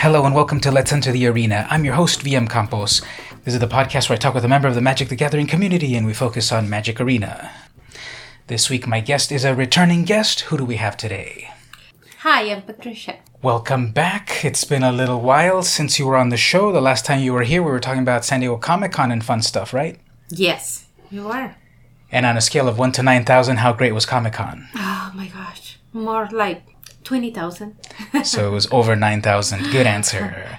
Hello and welcome to Let's Enter the Arena. I'm your host, VM Campos. This is the podcast where I talk with a member of the Magic the Gathering community and we focus on Magic Arena. This week, my guest is a returning guest. Who do we have today? Hi, I'm Patricia. Welcome back. It's been a little while since you were on the show. The last time you were here, we were talking about San Diego Comic Con and fun stuff, right? Yes, you are. And on a scale of 1 to 9,000, how great was Comic Con? Oh my gosh. More like 20,000. so it was over 9,000. Good answer.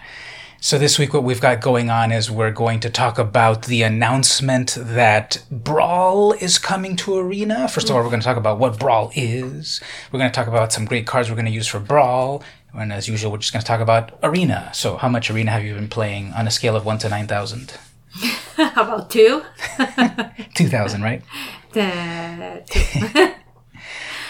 So, this week, what we've got going on is we're going to talk about the announcement that Brawl is coming to Arena. First of all, we're going to talk about what Brawl is. We're going to talk about some great cards we're going to use for Brawl. And as usual, we're just going to talk about Arena. So, how much Arena have you been playing on a scale of 1 to 9,000? How about two? 2,000, right? Uh, two.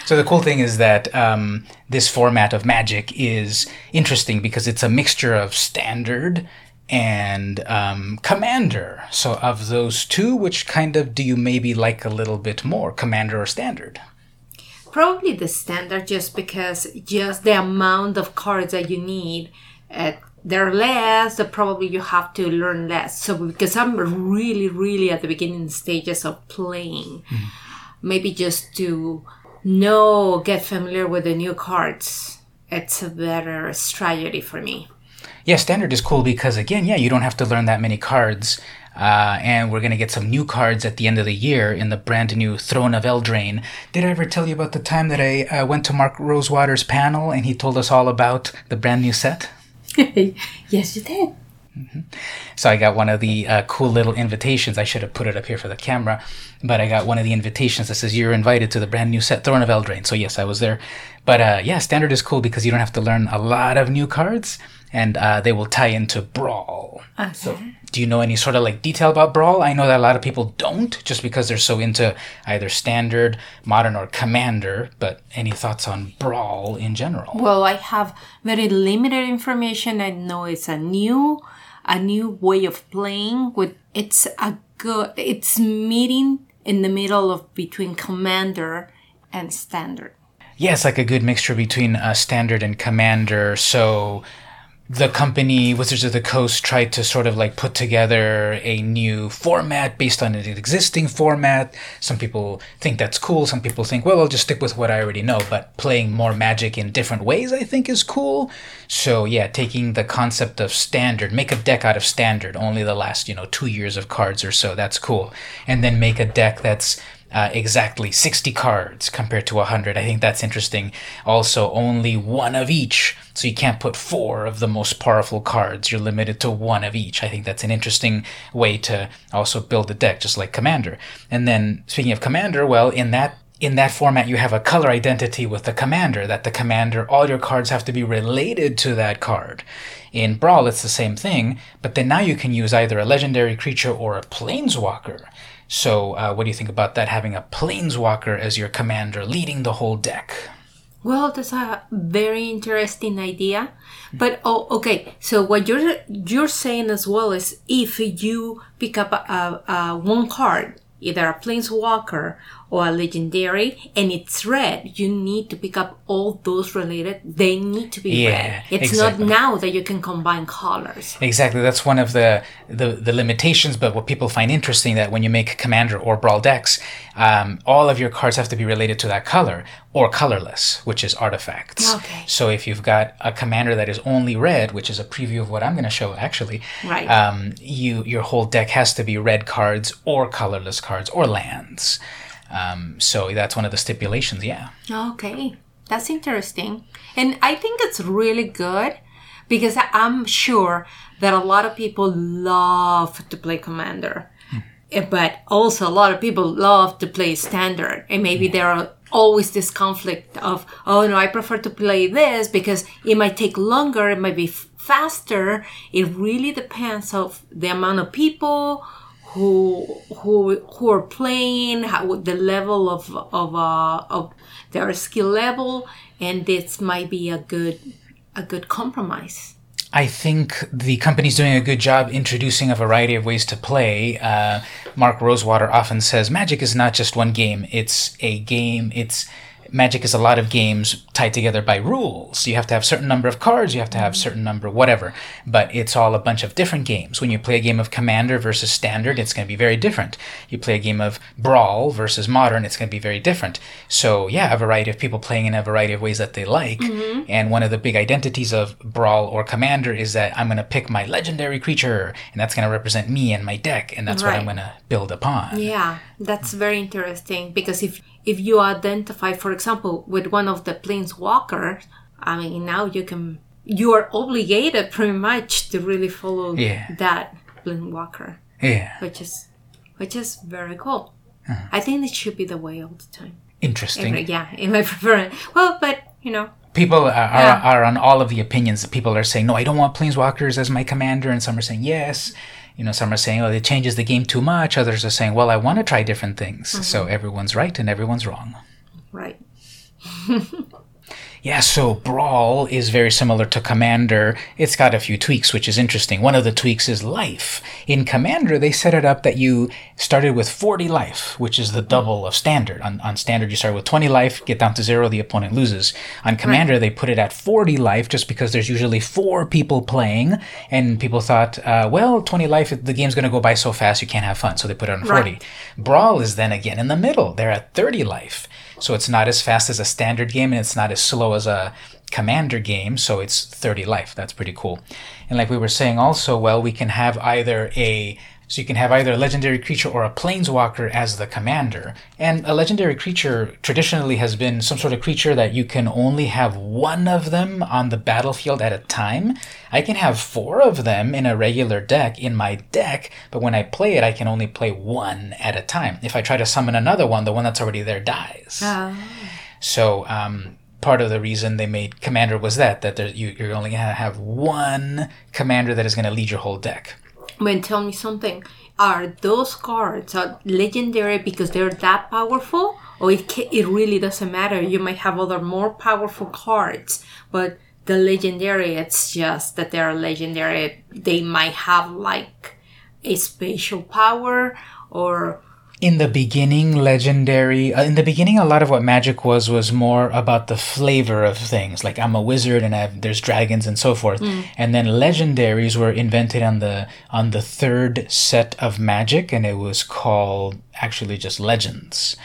So the cool thing is that um, this format of Magic is interesting because it's a mixture of standard and um, commander. So of those two, which kind of do you maybe like a little bit more, commander or standard? Probably the standard, just because just the amount of cards that you need, uh, they're less. So probably you have to learn less. So because I'm really, really at the beginning stages of playing, maybe just to know, get familiar with the new cards. It's a better strategy for me. Yeah, standard is cool because again, yeah, you don't have to learn that many cards. Uh, and we're going to get some new cards at the end of the year in the brand new Throne of Eldraine. Did I ever tell you about the time that I uh, went to Mark Rosewater's panel and he told us all about the brand new set? yes, you did. So I got one of the uh, cool little invitations. I should have put it up here for the camera, but I got one of the invitations that says you're invited to the brand new set Throne of Eldraine. So yes, I was there. But uh, yeah, standard is cool because you don't have to learn a lot of new cards, and uh, they will tie into Brawl. So do you know any sort of like detail about Brawl? I know that a lot of people don't, just because they're so into either standard, modern, or commander. But any thoughts on Brawl in general? Well, I have very limited information. I know it's a new, a new way of playing. With it's a good, it's meeting in the middle of between commander and standard. Yeah, it's like a good mixture between uh, standard and commander. So the company Wizards of the Coast tried to sort of like put together a new format based on an existing format. Some people think that's cool. Some people think, well, I'll just stick with what I already know. But playing more magic in different ways, I think, is cool. So yeah, taking the concept of standard, make a deck out of standard, only the last you know two years of cards or so. That's cool. And then make a deck that's uh, exactly 60 cards compared to 100. I think that's interesting. Also, only one of each. So you can't put four of the most powerful cards. You're limited to one of each. I think that's an interesting way to also build a deck, just like Commander. And then, speaking of Commander, well, in that in that format, you have a color identity with the commander, that the commander, all your cards have to be related to that card. In Brawl, it's the same thing, but then now you can use either a legendary creature or a planeswalker. So, uh, what do you think about that, having a planeswalker as your commander leading the whole deck? Well, that's a very interesting idea. But oh, okay. So what you're you're saying as well is if you pick up a, a, one card, either a planeswalker or a legendary, and it's red, you need to pick up all those related. They need to be Yeah, red. It's exactly. not now that you can combine colors. Exactly, that's one of the, the the limitations. But what people find interesting that when you make commander or brawl decks, um, all of your cards have to be related to that color or colorless, which is artifacts. Okay. So if you've got a commander that is only red, which is a preview of what I'm going to show actually, Right. Um, you your whole deck has to be red cards or colorless cards or lands. Um, so that's one of the stipulations. Yeah. Okay, that's interesting. And I think it's really good because I'm sure that a lot of people love to play Commander. Eh, But also, a lot of people love to play Standard. And maybe there are always this conflict of, oh no, I prefer to play this because it might take longer, it might be f- faster. It really depends of the amount of people who who who are playing, how the level of of uh, of their skill level, and this might be a good a good compromise. I think the company's doing a good job introducing a variety of ways to play. Uh, Mark Rosewater often says Magic is not just one game; it's a game. It's Magic is a lot of games tied together by rules. You have to have certain number of cards, you have to have mm-hmm. certain number whatever. But it's all a bunch of different games. When you play a game of Commander versus Standard, it's going to be very different. You play a game of Brawl versus Modern, it's going to be very different. So yeah, a variety of people playing in a variety of ways that they like. Mm-hmm. And one of the big identities of Brawl or Commander is that I'm going to pick my legendary creature, and that's going to represent me and my deck, and that's what I'm going to build upon. Yeah, that's very interesting because if if you identify, for example, with one of the planeswalkers, I mean, now you can you are obligated pretty much to really follow Yeah. that planewalker, Yeah, which is which is very cool. Uh-huh. I think it should be the way all the time. interesting. Every- yeah, in my preference. Well, but you know, People are, are, Yeah. are on all of the opinions. People are saying, no, I don't want planeswalkers as my commander. And some are saying, yes. You know, some are saying, oh, it changes the game too much. Others are saying, well, I want to try different things. So mm-hmm. everyone's right and everyone's wrong. right? Yeah, so Brawl is very similar to Commander. It's got a few tweaks, which is interesting. One of the tweaks is life. In Commander, they set it up that you started with 40 life, which is the double of Standard. On, on Standard, you start with 20 life, get down to zero, the opponent loses. On Commander, they put it at 40 life just because there's usually four people playing, and people thought, uh, well, 20 life, the game's going to go by so fast you can't have fun, so they put it on 40. Right. Brawl is then again in the middle. They're at 30 life. So it's not as fast as a standard game and it's not as slow as a commander game. So it's 30 life. That's pretty cool. And like we were saying also, well, we can have either a so you can have either a legendary creature or a planeswalker as the commander. And a legendary creature traditionally has been some sort of creature that you can only have one of them on the battlefield at a time. I can have four of them in a regular deck in my deck, but when I play it, I can only play one at a time. If I try to summon another one, the one that's already there dies. So um, part of the reason they made commander was that that there, you, you're only gonna have one commander that is gonna lead your whole deck. But tell me something. Are those cards are legendary because they're that powerful, or it ca- it really doesn't matter? You might have other more powerful cards, but the legendary, it's just that they're legendary. They might have like a spatial power, or in the beginning legendary uh, in the beginning a lot of what magic was was more about the flavor of things. Like i'm a wizard and I have, there's dragons and so forth. And then legendaries were invented on the on the third set of magic and it was called actually just legends.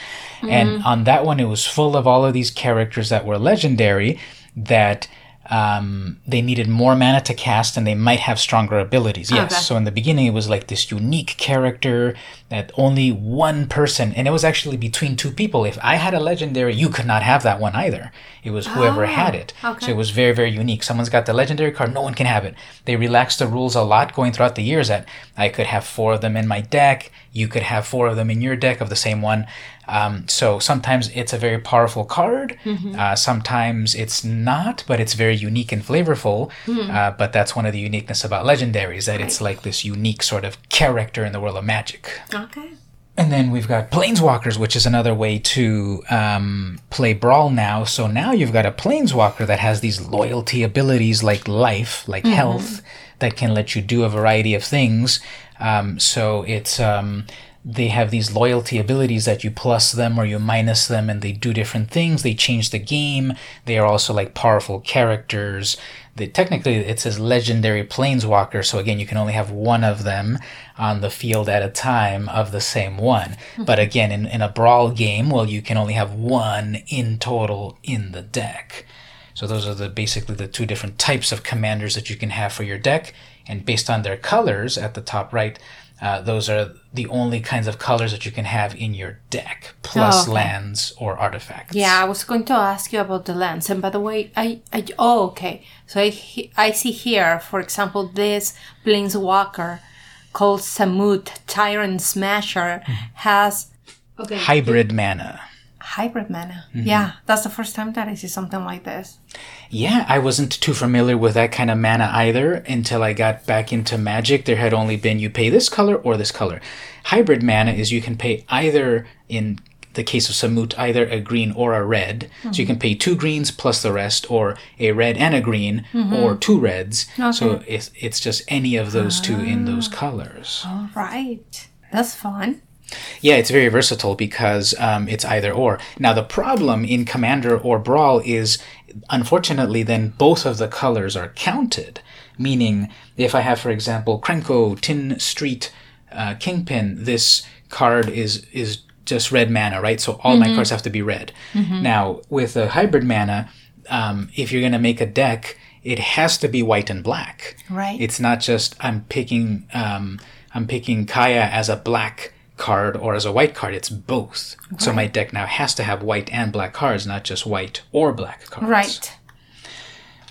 And on that one it was full of all of these characters that were legendary that um, they needed more mana to cast and they might have stronger abilities. Yes. Okay. So in the beginning, it was like this unique character that only one person, and it was actually between two people. If I had a legendary, you could not have that one either. It was whoever had it. okay. So it was very, very unique. Someone's got the legendary card, no one can have it. They relaxed the rules a lot going throughout the years that I could have four of them in my deck. You could have four of them in your deck of the same one. Um, so sometimes it's a very powerful card. Uh, sometimes it's not, but it's very unique and flavorful. Uh, but that's one of the uniqueness about legendaries that it's like this unique sort of character in the world of magic. okay, And then we've got Planeswalkers, which is another way to um, play Brawl now. So now you've got a Planeswalker that has these loyalty abilities like life, like health, that can let you do a variety of things. Um, so it's. Um, they have these loyalty abilities that you plus them or you minus them and they do different things. They change the game. They are also like powerful characters. They, technically, it says legendary planeswalker, so again, you can only have one of them on the field at a time of the same one. Hmm. But again, in, in a brawl game, well, you can only have one in total in the deck. So those are the basically the two different types of commanders that you can have for your deck, and based on their colors at the top right, uh, those are the only kinds of colors that you can have in your deck, plus okay. lands or artifacts. Yeah, I was going to ask you about the lens. And by the way, I, I oh okay. So I I see here, for example, this planeswalker called Samut Tyrant Smasher has okay hybrid mana. Hybrid mana. Mm-hmm. Yeah, that's the first time that I see something like this. Yeah, I wasn't too familiar with that kind of mana either until I got back into Magic. There had only been you pay this color or this color. Hybrid mana is you can pay either, in the case of Samut, either a green or a red. So you mm-hmm. can pay two greens plus the rest, or a red and a green, mm-hmm. or two reds. So it's, it's just any of those two in those ah. colors. All right, that's fun. Yeah, it's very versatile because um, it's either or. Now, the problem in Commander or Brawl is, unfortunately, then both of the colors are counted. Meaning, if I have, for example, Krenko, Tin Street, uh, Kingpin, this card is is just red mana, right? So all my cards have to be red. Now, with a hybrid mana, um, if you're going to make a deck, it has to be white and black. Right. It's not just I'm picking um, I'm picking Kaya as a black card or as a white card. It's both. So my deck now has to have white and black cards, not just white or black cards. Right.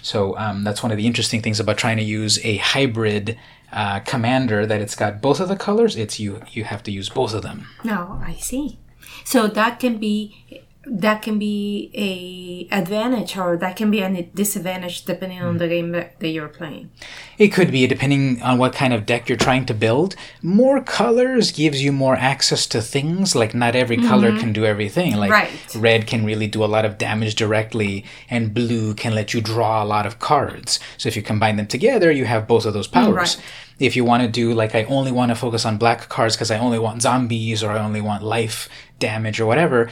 So um, that's one of the interesting things about trying to use a hybrid uh, commander that it's got both of the colors. It's you you have to use both of them. No, I see. So that can be that can be a advantage or that can be a disadvantage depending on hmm. the game that, that you're playing. It could be depending on what kind of deck you're trying to build. More colors gives you more access to things. Like not every color mm-hmm. can do everything. Like Right. red can really do a lot of damage directly, and blue can let you draw a lot of cards. So if you combine them together, you have both of those mm, powers. Right. If you want to do like I only want to focus on black cards because I only want zombies or I only want life damage or whatever,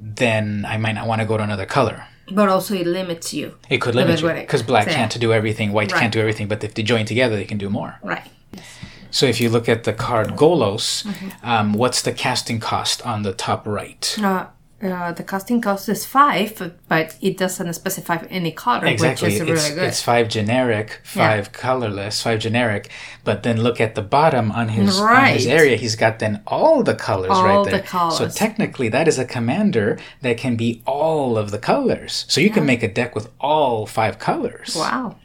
then I might not want to go to another color. But also it limits you. It could limit you Limit what it- because black yeah. can't do everything, white Right. can't do everything. But if they join together, they can do more. Right. So if you look at the card Golos, Mm-hmm. um, what's the casting cost on the top right? Uh, uh, the casting cost is five, but it doesn't specify any color, Exactly, which is it's, really good. it's five generic, five colorless, five generic. But then look at the bottom on his on his area. He's got then all the colors All right the colors. So technically, that is a commander that can be all of the colors. So you can make a deck with all five colors. wow.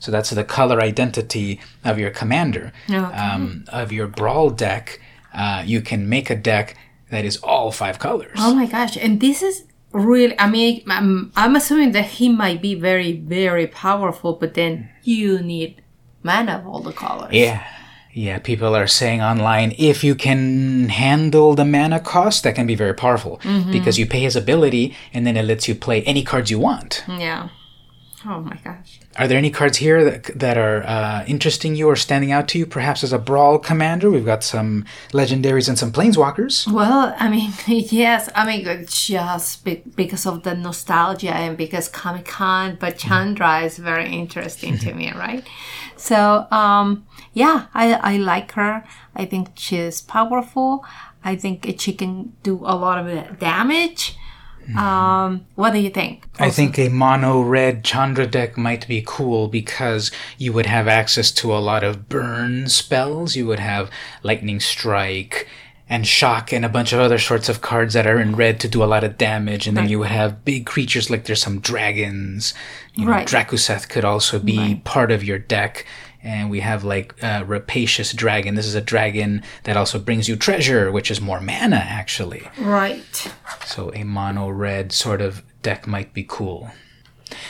So that's the color identity of your commander. Okay. Um, of your brawl deck, uh, you can make a deck that is all five colors. Oh my gosh! And this is really. I mean, I'm, I'm assuming that he might be very, very powerful, but then you need mana of all the colors. Yeah. Yeah, people are saying online if you can handle the mana cost, that can be very powerful Mm-hmm. because you pay his ability and then it lets you play any cards you want. Yeah. Oh my gosh. Are there any cards here that, that are uh, interesting you or standing out to you? Perhaps as a brawl commander, we've got some legendaries and some planeswalkers. Well, I mean, yes, I mean, just be- because of the nostalgia and because Comic Con, but Chandra is very interesting to me, right? So, um, yeah, I, I like her. I think she's powerful. I think she can do a lot of damage. Um, what do you think? I think a mono red Chandra deck might be cool because you would have access to a lot of burn spells. You would have lightning strike and shock and a bunch of other sorts of cards that are in red to do a lot of damage. And then you would have big creatures like there's some dragons. You know, Right. Drakuseth could also be part of your deck. And we have like uh, Rapacious Dragon. This is a dragon that also brings you treasure, which is more mana actually. Right. So a mono red sort of deck might be cool.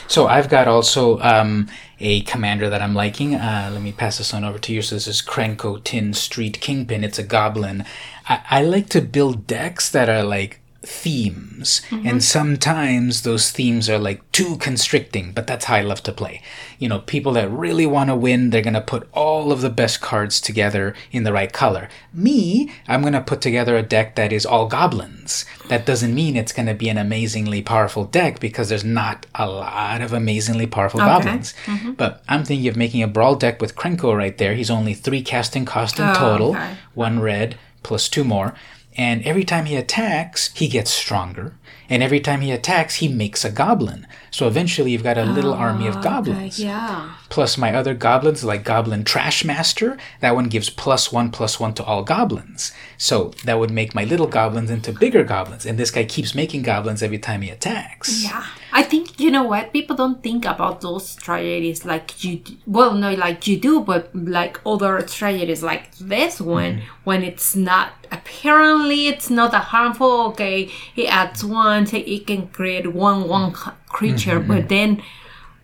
So I've got also um, a commander that I'm liking. Uh, let me pass this on over to you. So this is Krenko Tin Street Kingpin. It's a goblin. I, I like to build decks that are like themes, and mm-hmm. sometimes those themes are like too constricting. But that's how I love to play. You know, people that really want to win, they're gonna put all of the best cards together in the right color. Me, I'm gonna put together a deck that is all goblins. That doesn't mean it's gonna be an amazingly powerful deck because there's not a lot of amazingly powerful goblins. Mm-hmm. But I'm thinking of making a brawl deck with Krenko right there. He's only three casting cost in Oh, total, okay. one red plus two more. And every time he attacks, he gets stronger. And every time he attacks, he makes a goblin. So eventually, you've got a little ah, army of goblins. Yeah. Plus, my other goblins, like Goblin Trashmaster, that one gives plus one plus one to all goblins. So that would make my little goblins into bigger goblins. And this guy keeps making goblins every time he attacks. Yeah, I think you know what people don't think about those strategies like you. d- Well, no, like you do, but like other strategies like this one, mm-hmm. when it's not apparently it's not a harmful. Okay, he adds one, so it can create one one c- creature, but then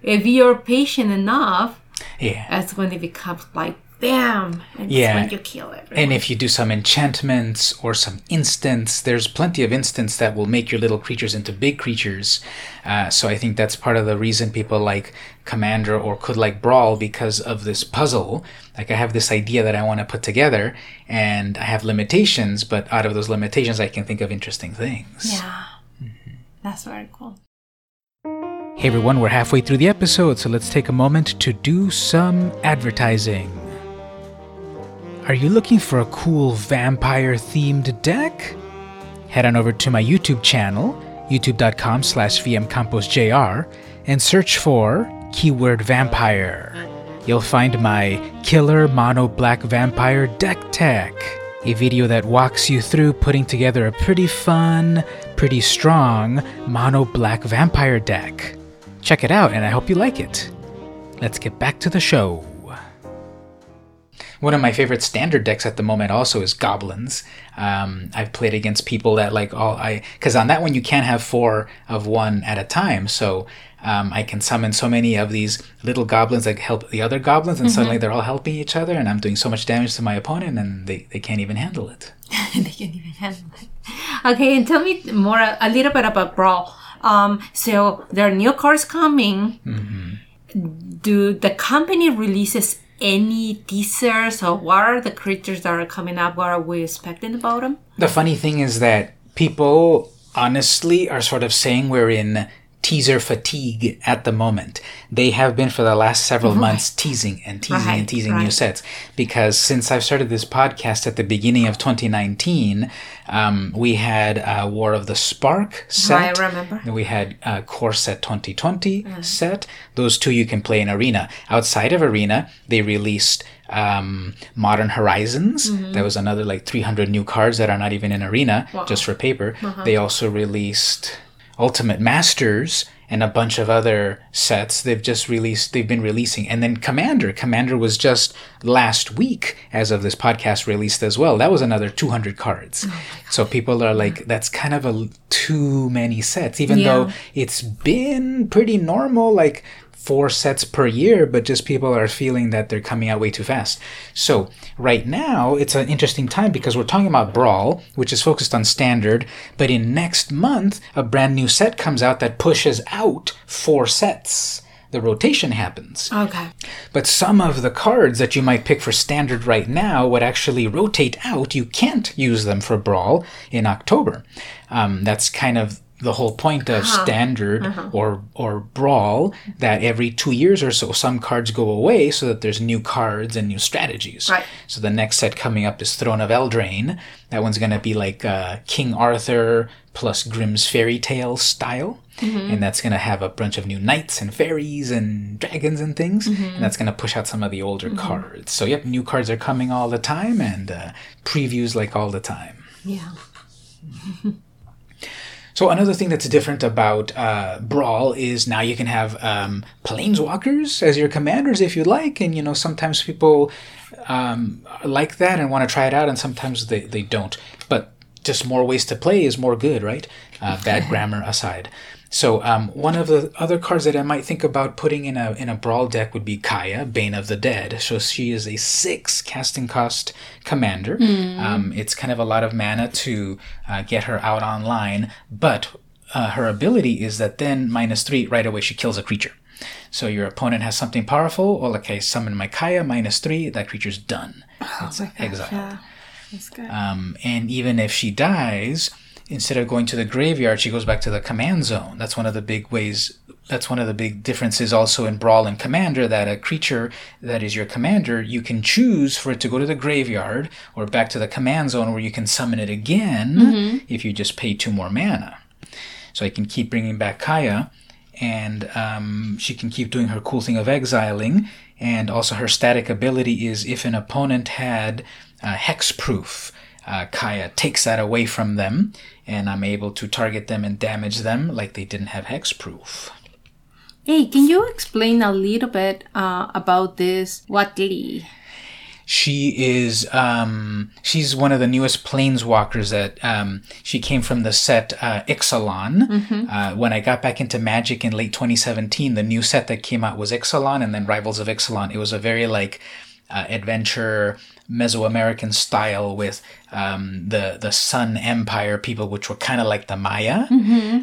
if you're patient enough, Yeah. that's when it becomes like bam, and Yeah. when you kill everyone. And if you do some enchantments or some instants, there's plenty of instants that will make your little creatures into big creatures. Uh, so I think that's part of the reason people like Commander or could like Brawl because of this puzzle. Like I have this idea that I want to put together, and I have limitations, but out of those limitations, I can think of interesting things. yeah, that's very cool. Hey everyone, we're halfway through the episode, so let's take a moment to do some advertising. Are you looking for a cool vampire themed deck? Head on over to my YouTube channel, youtube.com slash vmcamposjr, and search for keyword vampire. You'll find my killer mono black vampire deck tech, a video that walks you through putting together a pretty fun, pretty strong mono black vampire deck. Check it out, and I hope you like it. Let's get back to the show. One of my favorite standard decks at the moment also is goblins. Um, I've played against people that like all I because on that one you can't have four of one at a time. So um, I can summon so many of these little goblins that help the other goblins, and suddenly they're all helping each other, and I'm doing so much damage to my opponent, and they, they can't even handle it. they can't even handle it. Okay, and tell me more a little bit about Brawl. Um, so there are new cards coming. Do the company releases any teasers or what are the creatures that are coming up? What are we expecting about them? The funny thing is that people honestly are sort of saying we're in teaser fatigue at the moment. They have been for the last several months teasing and teasing Right, and teasing new sets because since I've started this podcast at the beginning of 2019, um, we had uh, War of the Spark set. I remember. We had uh, Core Set 2020 set. Those two you can play in Arena. Outside of Arena, they released um, Modern Horizons. That was another like 300 new cards that are not even in Arena, just for paper. They also released Ultimate Masters and a bunch of other sets they've just released they've been releasing. And then commander. Commander was just last week as of this podcast released as well. That was another 200 cards. Oh so people are like that's kind of a too many sets even Yeah. though it's been pretty normal. Like four sets per year but just people are feeling that they're coming out way too fast so right now it's an interesting time because we're talking about brawl which is focused on standard but in next month a brand new set comes out that pushes out four sets the rotation happens Okay. but some of the cards that you might pick for standard right now would actually rotate out. You can't use them for Brawl in October. Um, that's kind of the whole point of uh-huh. standard uh-huh. or or brawl that every two years or so some cards go away so that there's new cards and new strategies. Right. so the next set coming up is throne of eldraine. That one's going to be like uh, king arthur plus grimm's fairy tale style. Mm-hmm. And that's going to have a bunch of new knights and fairies and dragons and things. Mm-hmm. And that's going to push out some of the older mm-hmm. cards. So yep new cards are coming all the time and uh, previews like all the time. Yeah. so another thing that's different about uh, Brawl is now you can have um, planeswalkers as your commanders if you like, and you know sometimes people um, like that and want to try it out, and sometimes they, they don't. But just more ways to play is more good, right? Uh, bad grammar aside. So um, one of the other cards that I might think about putting in a in a brawl deck would be Kaya, Bane of the Dead. So she is a six casting cost commander. Um, it's kind of a lot of mana to uh, get her out online, but uh, her ability is that then minus three right away she kills a creature. So your opponent has something powerful. Well, okay, summon my Kaya minus three. That creature's done. it's exiled. Yeah. That's good. Um, and even if she dies, instead of going to the graveyard, she goes back to the command zone. That's one of the big ways. That's one of the big differences also in Brawl and Commander that a creature that is your commander, you can choose for it to go to the graveyard or back to the command zone where you can summon it again if you just pay two more mana. So I can keep bringing back Kaya, and um, she can keep doing her cool thing of exiling. And also, her static ability is if an opponent had uh, hexproof, uh, Kaya takes that away from them, and I'm able to target them and damage them like they didn't have hexproof. Hey, can you explain a little bit uh, about this Huatli? She is um, she's one of the newest planeswalkers that um, she came from the set uh, Ixalan. Uh, when I got back into Magic in late 2017, the new set that came out was Ixalan and then Rivals of Ixalan. It was a very like uh, adventure Mesoamerican style with um, the the Sun Empire people, which were kind of like the Maya.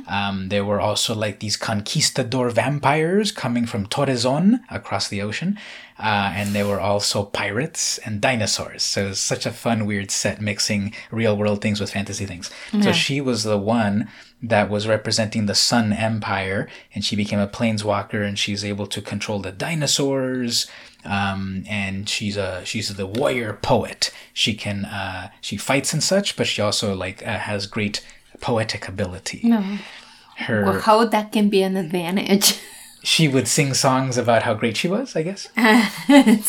Um, there were also like these conquistador vampires coming from Torrezon across the ocean, uh, and there were also pirates and dinosaurs. So it was such a fun, weird set mixing real world things with fantasy things. So she was the one that was representing the Sun Empire, and she became a planeswalker, and she's able to control the dinosaurs. Um, and she's a she's the warrior poet. She can uh, she fights and such, but she also like uh, has great poetic ability. Her Well, how that can be an advantage. she would sing songs about how great she was. I guess.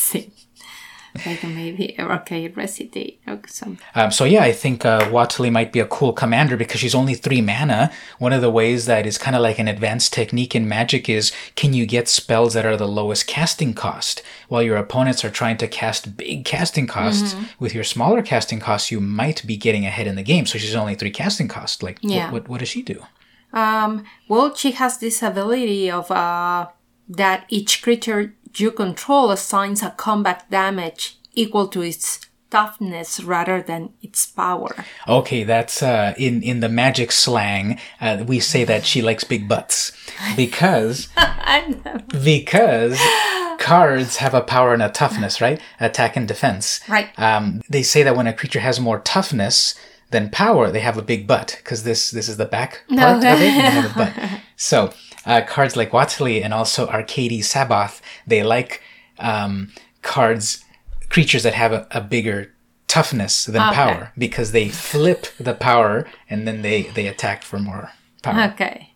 Like maybe okay, recitate or something. Um, so yeah, I think uh, Watali might be a cool commander because she's only three mana. One of the ways that is kind of like an advanced technique in Magic is can you get spells that are the lowest casting cost, while your opponents are trying to cast big casting costs. With your smaller casting costs, you might be getting ahead in the game. So she's only three casting costs. Like, Yeah. what, what what does she do? Um, well, she has this ability of uh, that each creature you control assigns a combat damage equal to its toughness rather than its power. Okay, that's uh, in in the Magic slang. Uh, we say that she likes big butts because because cards have a power and a toughness, right? Attack and defense. Right. Um, they say that when a creature has more toughness than power, they have a big butt because this this is the back part of it. And they have a butt. So uh, cards like Watali and also Arcades Sabboth, they like um, cards creatures that have a, a bigger toughness than power because they flip the power and then they they attack for more power. Okay.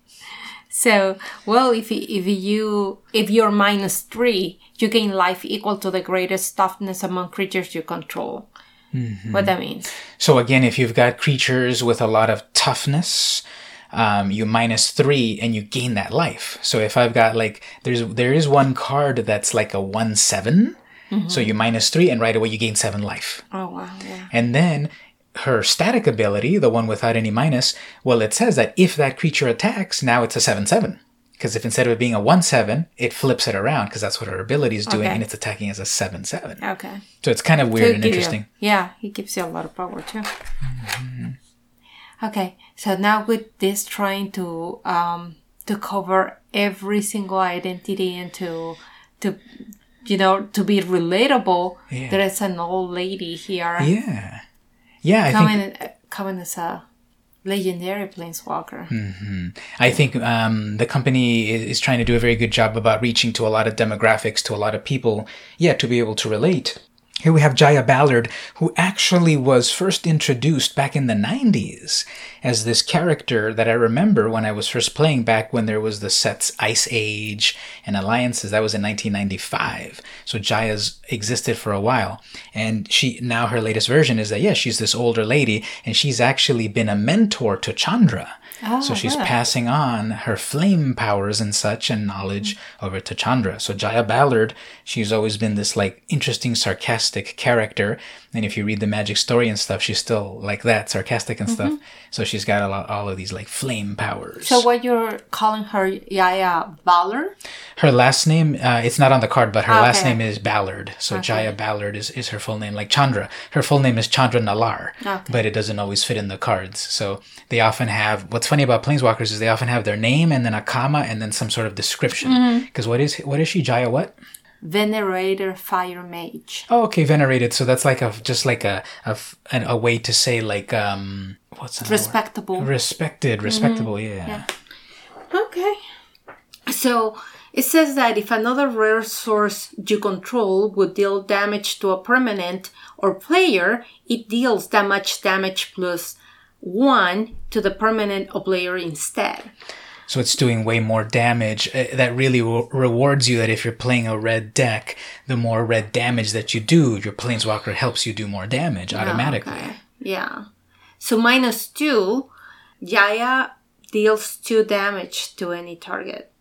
So, well, if if you if you're minus three, you gain life equal to the greatest toughness among creatures you control. What that means? So again, if you've got creatures with a lot of toughness, um, you minus three and you gain that life. So if I've got like there's there is one card that's like a one seven. so you minus three and right away you gain seven life. Oh wow! Yeah. And then her static ability, the one without any minus, well, it says that if that creature attacks, now it's a 7 7. Because if instead of it being a 1 7, it flips it around because that's what her ability is doing Okay. and it's attacking as a 7 7. Okay. So it's kind of weird He'll and give you- interesting. yeah, he gives you a lot of power too. Okay, so now with this trying to um to cover every single identity and to to you know to be relatable, Yeah. there is an old lady here Yeah. Yeah, I think coming coming as a legendary planeswalker. I think um, the company is trying to do a very good job about reaching to a lot of demographics, to a lot of people, yeah, to be able to relate. Here we have Jaya Ballard, who actually was first introduced back in the 90s as this character that I remember when I was first playing back when there was the sets Ice Age and Alliances. That was in 1995. So Jaya's existed for a while. And she, now her latest version is that, yeah, she's this older lady and she's actually been a mentor to Chandra. So oh, she's really? passing on her flame powers and such and knowledge mm. over to Chandra. So Jaya Ballard, she's always been this like interesting, sarcastic character. And if you read the magic story and stuff, she's still like that, sarcastic and stuff. So she's got a lot, all of these like flame powers. So what you're calling her Yaya Valor? her last name, uh, it's not on the card, but her last name is Ballard. So Jaya Ballard is, is her full name, like Chandra. Her full name is Chandra Nalaar, Okay. but it doesn't always fit in the cards. So they often have, what's funny about Planeswalkers is they often have their name and then a comma and then some sort of description. Mm-hmm. Because what is, what is she, Jaya what? Venerator Fire Mage. Oh, okay, venerated. So that's like a, just like a an- a way to say like, um, what's that? Respectable. Respected, respectable, yeah. Okay. So it says that if another rare source you control would deal damage to a permanent or player, it deals that much damage plus one to the permanent or player instead. So it's doing way more damage. Uh, that really re- rewards you that if you're playing a red deck, the more red damage that you do, your planeswalker helps you do more damage ah, automatically. Okay. Yeah. So minus two, Yaya deals two damage to any target.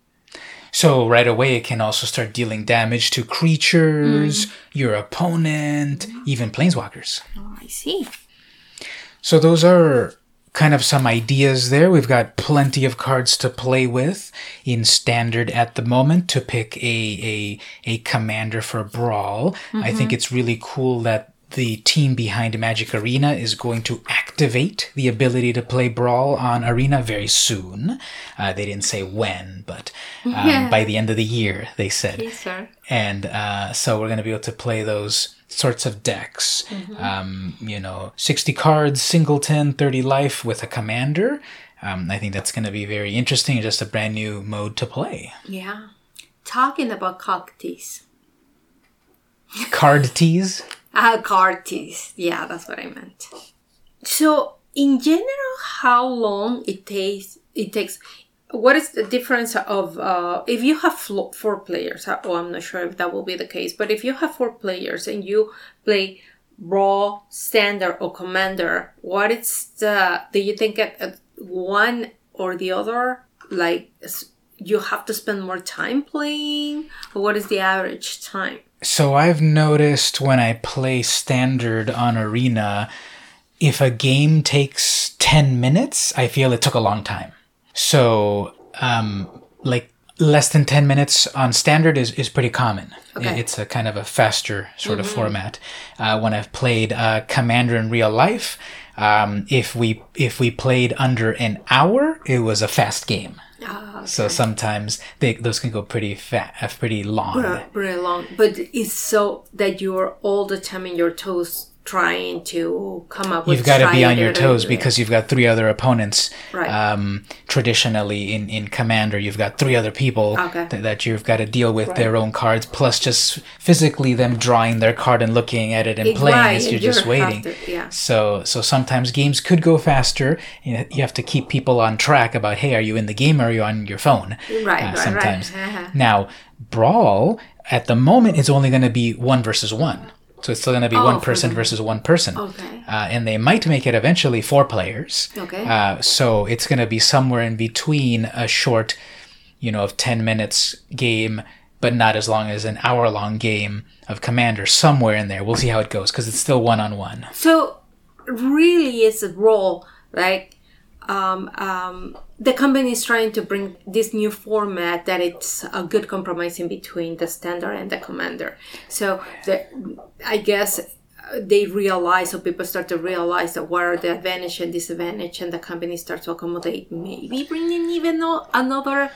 So right away, it can also start dealing damage to creatures, mm-hmm. your opponent, mm-hmm. even planeswalkers. Oh, I see. So those are kind of some ideas there. We've got plenty of cards to play with in standard at the moment to pick a a, a commander for brawl. I think mm-hmm. it's really cool that the team behind Magic Arena is going to activate the ability to play Brawl on Arena very soon. Uh, they didn't say when, but um, Yeah. by the end of the year, they said. Yes, sir. And uh, so we're going to be able to play those sorts of decks. Um, you know, 60 cards, singleton, 30 life with a commander. Um, I think that's going to be very interesting. Just a brand new mode to play. Yeah. Talking about cocktease. Card tease. Ah, card tease. Yeah, that's what I meant. So, in general, how long it takes? It takes. What is the difference of uh, if you have four players? uh, Oh, I'm not sure if that will be the case, but if you have four players and you play raw, standard, or commander, what is the? Do you think at, at one or the other? Like you have to spend more time playing, what is the average time? So I've noticed when I play standard on Arena, if a game takes 10 minutes, I feel it took a long time. So, um, like less than 10 minutes on standard is, is pretty common. Okay. It's a kind of a faster sort of format. Uh, when I've played uh, Commander in real life, um, if we if we played under an hour, it was a fast game. Ah, So sometimes they, those can go pretty fat, uh, pretty long. Very, very long. But it's so that you're all the time in your toes trying to come up with You've got to be on your toes because you've got three other opponents. Right. Um, traditionally, in, in Commander, you've got three other people Okay. th- that you've got to deal with their own cards, plus just physically them drawing their card and looking at it and It- playing right, as you're you just waiting. to- yeah. So so sometimes games could go faster. You, have to keep people on track about hey, are you in the game or are you on your phone? Right, right, right. sometimes. Now, Brawl at the moment is only going to be one versus one. So it's still going to be Oh, one person versus one person. Okay. Uh, and they might make it eventually four players. Okay. Uh, so it's going to be somewhere in between a short, you know, of 10 minutes game, but not as long as an hour long game of Commander, somewhere in there. We'll see how it goes because it's still one on one. So really, it's a role like um, um, the company is trying to bring this new format that it's a good compromise in between the standard and the commander. So the, I guess uh, they realize, or people start to realize that what are the advantage and disadvantage, and the company starts to accommodate maybe bringing even another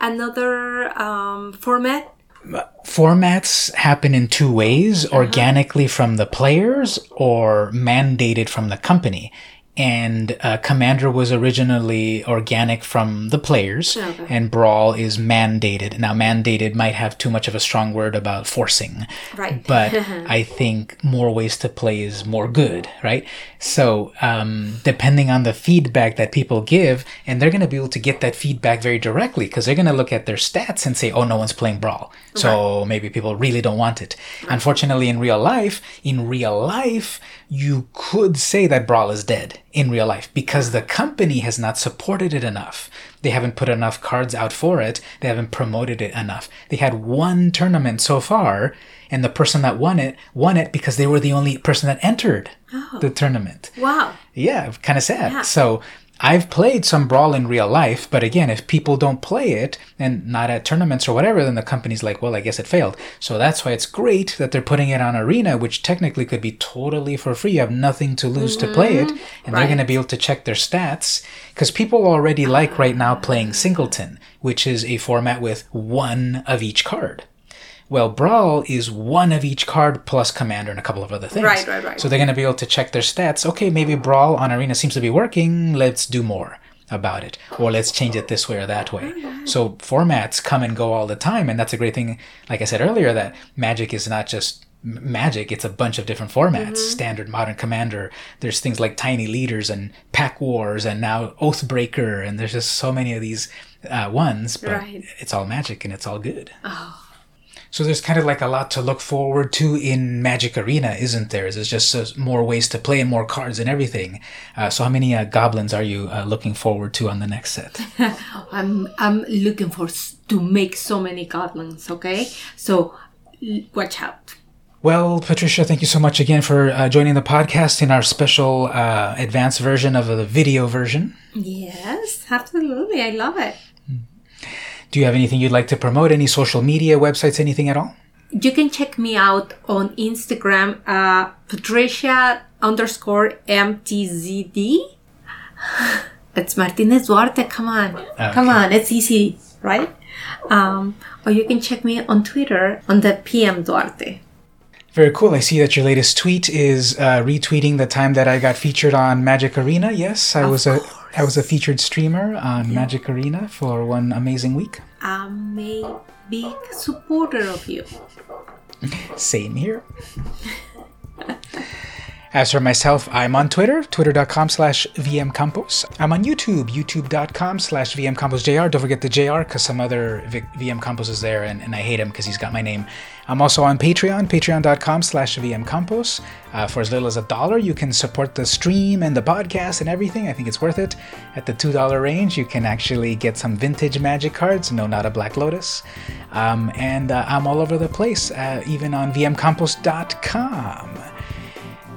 another um, format. Formats happen in two ways organically from the players or mandated from the company. And uh, Commander was originally organic from the players, Okay. and Brawl is mandated. Now, mandated might have too much of a strong word about forcing, Right. but I think more ways to play is more good, right? So, um, depending on the feedback that people give, and they're going to be able to get that feedback very directly because they're going to look at their stats and say, oh, no one's playing Brawl. So maybe people really don't want it. Unfortunately, in real life, in real life, you could say that Brawl is dead in real life because the company has not supported it enough. They haven't put enough cards out for it. They haven't promoted it enough. They had one tournament so far, and the person that won it won it because they were the only person that entered oh. the tournament. Wow. Yeah, kind of sad. Yeah. So I've played some Brawl in real life, but again, if people don't play it and not at tournaments or whatever, then the company's like, well, I guess it failed. So that's why it's great that they're putting it on Arena, which technically could be totally for free. You have nothing to lose to play it, mm-hmm. and they're going to be able to check their stats because people already like right now playing Singleton, which is a format with one of each card. Well, Brawl is one of each card plus Commander and a couple of other things. Right, right, right. So they're going to be able to check their stats. Okay, maybe Brawl on Arena seems to be working. Let's do more about it. Or let's change it this way or that way. So formats come and go all the time. And that's a great thing. Like I said earlier, that Magic is not just Magic, it's a bunch of different formats. Standard, Modern Commander. There's things like Tiny Leaders and Pack Wars and now Oathbreaker. And there's just so many of these uh, ones. But Right. it's all magic and it's all good. So there's kind of like a lot to look forward to in Magic Arena, isn't there? There's just uh, more ways to play and more cards and everything. Uh, so how many uh, goblins are you uh, looking forward to on the next set? I'm I'm looking for to make so many goblins. Okay, so l- watch out. Well, Patricia, thank you so much again for uh, joining the podcast in our special uh, advanced version of the video version. Yes, absolutely. I love it. Do you have anything you'd like to promote? Any social media, websites, anything at all? You can check me out on Instagram, uh, Patricia underscore MTZD. It's Martinez Duarte. Come on. Come on. It's easy, right? Um, or you can check me on Twitter on the PM Duarte. Very cool. I see that your latest tweet is uh, retweeting the time that I got featured on Magic Arena. Yes, I was a I was a featured streamer on Magic Arena for one amazing week. I'm a big supporter of you. Same here. As for myself, I'm on Twitter, twitter.com slash vmcampos. I'm on YouTube, youtube.com slash vmcamposjr. Don't forget the JR because some other v- VM Campos is there and, and I hate him because he's got my name. I'm also on Patreon, patreon.com slash vmcampos. Uh, for as little as a dollar, you can support the stream and the podcast and everything. I think it's worth it. At the $2 range, you can actually get some vintage magic cards. No, not a Black Lotus. Um, and uh, I'm all over the place, uh, even on vmcampos.com.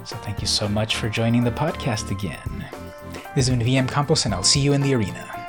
So thank you so much for joining the podcast again. This has been VM Campos, and I'll see you in the arena.